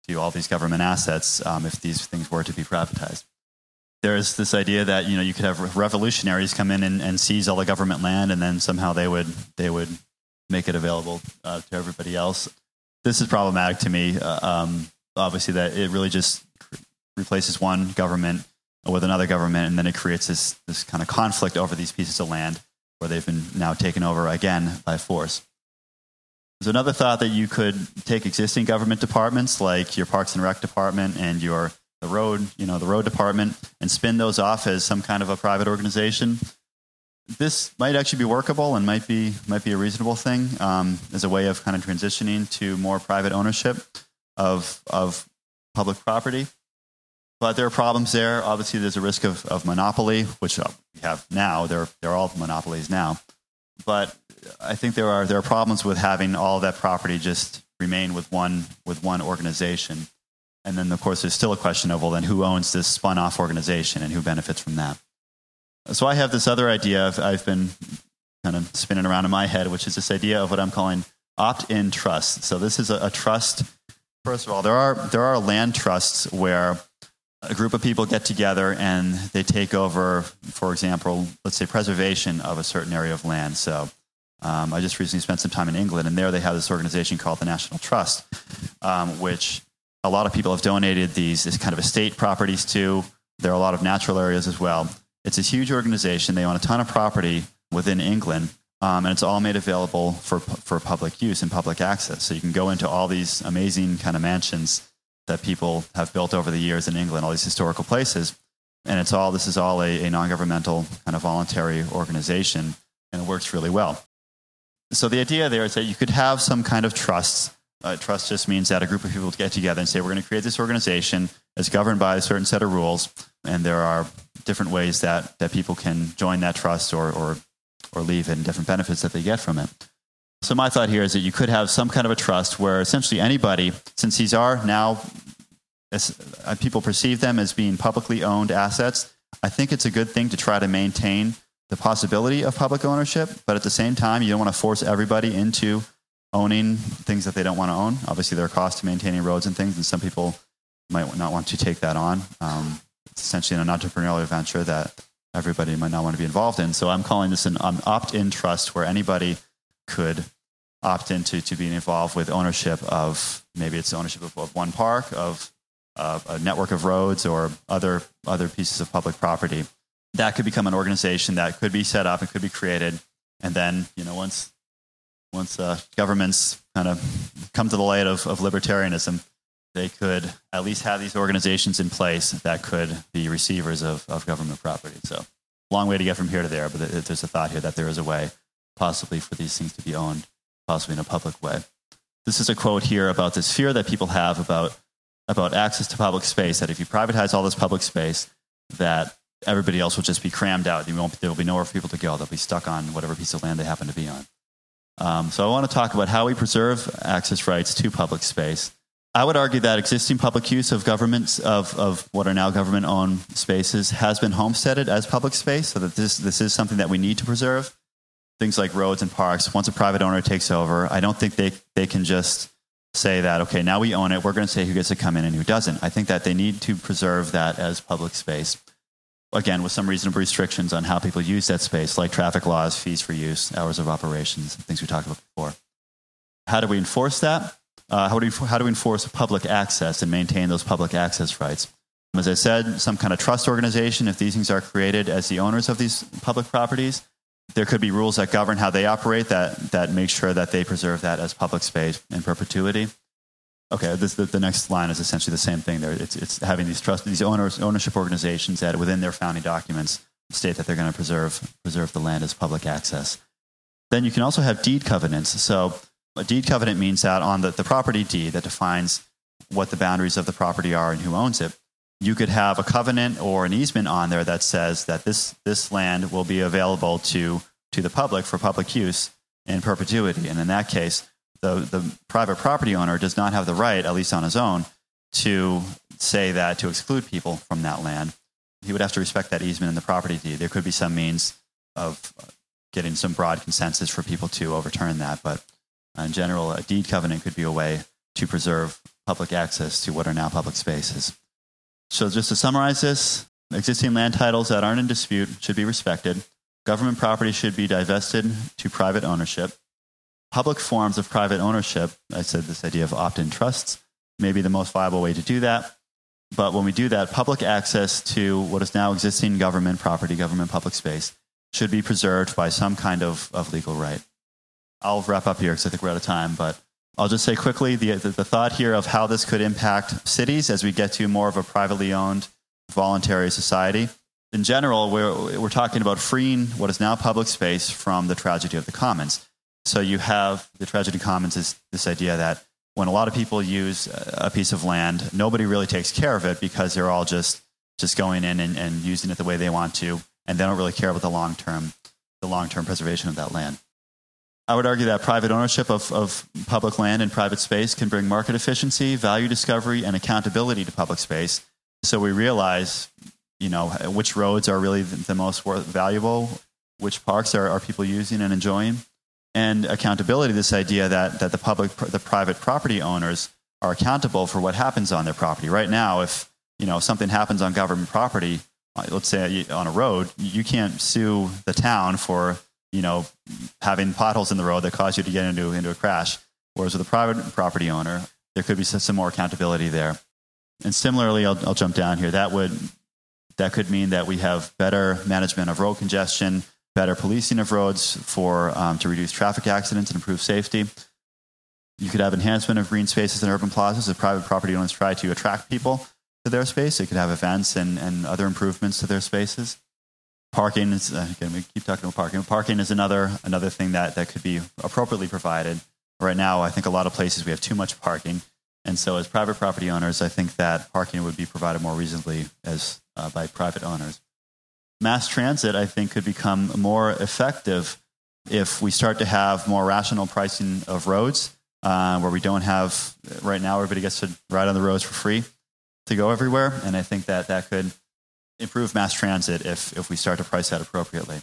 to all these government assets um, if these things were to be privatized there's this idea that you know you could have revolutionaries come in and, and seize all the government land, and then somehow they would they would make it available uh, to everybody else. This is problematic to me. Uh, um, obviously, that it really just replaces one government with another government, and then it creates this this kind of conflict over these pieces of land where they've been now taken over again by force. There's another thought that you could take existing government departments like your Parks and Rec department and your the road, you know, the road department, and spin those off as some kind of a private organization. This might actually be workable and might be might be a reasonable thing um, as a way of kind of transitioning to more private ownership of of public property. But there are problems there. Obviously, there's a risk of, of monopoly, which uh, we have now. They're they're all monopolies now. But I think there are there are problems with having all that property just remain with one with one organization and then, of course, there's still a question of, well, then who owns this spun off organization and who benefits from that? So I have this other idea I've, I've been kind of spinning around in my head, which is this idea of what I'm calling opt in trust. So this is a, a trust. First of all, there are, there are land trusts where a group of people get together and they take over, for example, let's say preservation of a certain area of land. So um, I just recently spent some time in England, and there they have this organization called the National Trust, um, which a lot of people have donated these this kind of estate properties to. There are a lot of natural areas as well. It's a huge organization. They own a ton of property within England, um, and it's all made available for for public use and public access. So you can go into all these amazing kind of mansions that people have built over the years in England, all these historical places, and it's all this is all a, a non-governmental kind of voluntary organization, and it works really well. So the idea there is that you could have some kind of trust. uh, trust just means that a group of people get together and say, we're going to create this organization It's governed by a certain set of rules. And there are different ways that, that people can join that trust or, or, or leave and different benefits that they get from it. So, my thought here is that you could have some kind of a trust where essentially anybody, since these are now, uh, people perceive them as being publicly owned assets, I think it's a good thing to try to maintain the possibility of public ownership. But at the same time, you don't want to force everybody into owning things that they don't want to own. Obviously, there are costs to maintaining roads and things, and some people might not want to take that on. Um, it's essentially an entrepreneurial venture that everybody might not want to be involved in. So I'm calling this an um, opt-in trust where anybody could opt into to being involved with ownership of maybe it's ownership of, of one park, of uh, a network of roads, or other other pieces of public property. That could become an organization that could be set up and could be created, and then you know once once uh, governments kind of come to the light of, of libertarianism, they could at least have these organizations in place that could be receivers of, of government property. So, long way to get from here to there, but there's a thought here that there is a way possibly for these things to be owned, possibly in a public way. This is a quote here about this fear that people have about, about access to public space, that if you privatize all this public space, that everybody else will just be crammed out. There will be nowhere for people to go. They'll be stuck on whatever piece of land they happen to be on. Um, so I want to talk about how we preserve access rights to public space. I would argue that existing public use of governments of, of what are now government owned spaces has been homesteaded as public space, so that this, this is something that we need to preserve. Things like roads and parks, once a private owner takes over, I don't think they, they can just say that, okay, now we own it, we're going to say who gets to come in and who doesn't. I think that they need to preserve that as public space again, with some reasonable restrictions on how people use that space, like traffic laws, fees for use, hours of operations, things we talked about before. How do we enforce that? Uh, how, do we, how do we enforce public access and maintain those public access rights? As I said, some kind of trust organization, if these things are created as the owners of these public properties, there could be rules that govern how they operate that, that make sure that they preserve that as public space in perpetuity. Okay, this, the, the, next line is essentially the same thing. There, it's, it's having these trust, these owners, ownership organizations that within their founding documents state that they're going to preserve preserve the land as public access. Then you can also have deed covenants. So a deed covenant means that on the, the property deed that defines what the boundaries of the property are and who owns it, you could have a covenant or an easement on there that says that this this land will be available to to the public for public use in perpetuity. And in that case, the, the private property owner does not have the right, at least on his own, to say that to exclude people from that land. He would have to respect that easement in the property deed. There could be some means of getting some broad consensus for people to overturn that, but in general, a deed covenant could be a way to preserve public access to what are now public spaces. So, just to summarize this, existing land titles that aren't in dispute should be respected. Government property should be divested to private ownership. Public forms of private ownership, I said this idea of opt in trusts, may be the most viable way to do that. But when we do that, public access to what is now existing government property, government public space, should be preserved by some kind of, of legal right. I'll wrap up here because I think we're out of time, but I'll just say quickly the, the, the, thought here of how this could impact cities as we get to more of a privately owned voluntary society. In general, we're, we're talking about freeing what is now public space from the tragedy of the commons. So you have the tragedy of commons is this idea that when a lot of people use a piece of land, nobody really takes care of it because they're all just just going in and, and using it the way they want to, and they don't really care about the long term the long term preservation of that land. I would argue that private ownership of, of public land and private space can bring market efficiency, value discovery, and accountability to public space. So we realize, you know, which roads are really the most valuable, which parks are, are people using and enjoying, and accountability. This idea that that the public, the private property owners are accountable for what happens on their property. Right now, if you know something happens on government property, uh, let's say on a road, you can't sue the town for you know having potholes in the road that cause you to get into into a crash. Whereas with a private property owner, there could be some more accountability there. And similarly, I'll, I'll jump down here. That would that could mean that we have better management of road congestion, better policing of roads for um, to reduce traffic accidents and improve safety. You could have enhancement of green spaces and urban plazas if private property owners try to attract people to their space. They could have events and, and other improvements to their spaces. Parking is uh, again we keep talking about parking. Parking is another another thing that, that could be appropriately provided. Right now, I think a lot of places we have too much parking, and so as private property owners, I think that parking would be provided more reasonably as uh, by private owners mass transit, I think, could become more effective if we start to have more rational pricing of roads, uh, where we don't have right now everybody gets to ride on the roads for free to go everywhere, and I think that that could improve mass transit if if we start to price that appropriately.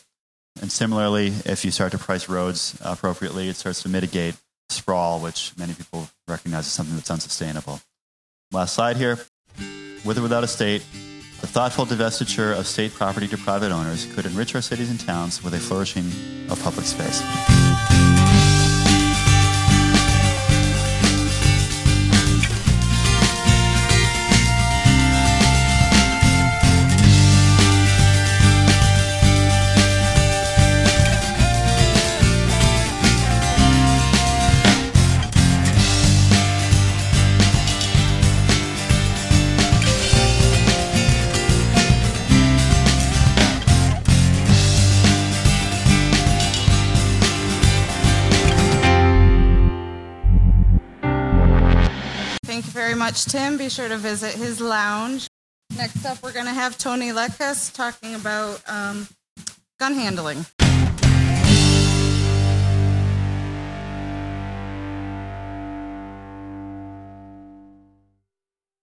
And similarly, if you start to price roads appropriately, it starts to mitigate sprawl, which many people recognize as something that's unsustainable. Last slide here. With or without a state, the thoughtful divestiture of state property to private owners could enrich our cities and towns with a flourishing of public space. Much, Tim. Be sure to visit his lounge. Next up, we're going to have Tony Lekas talking about um, gun handling.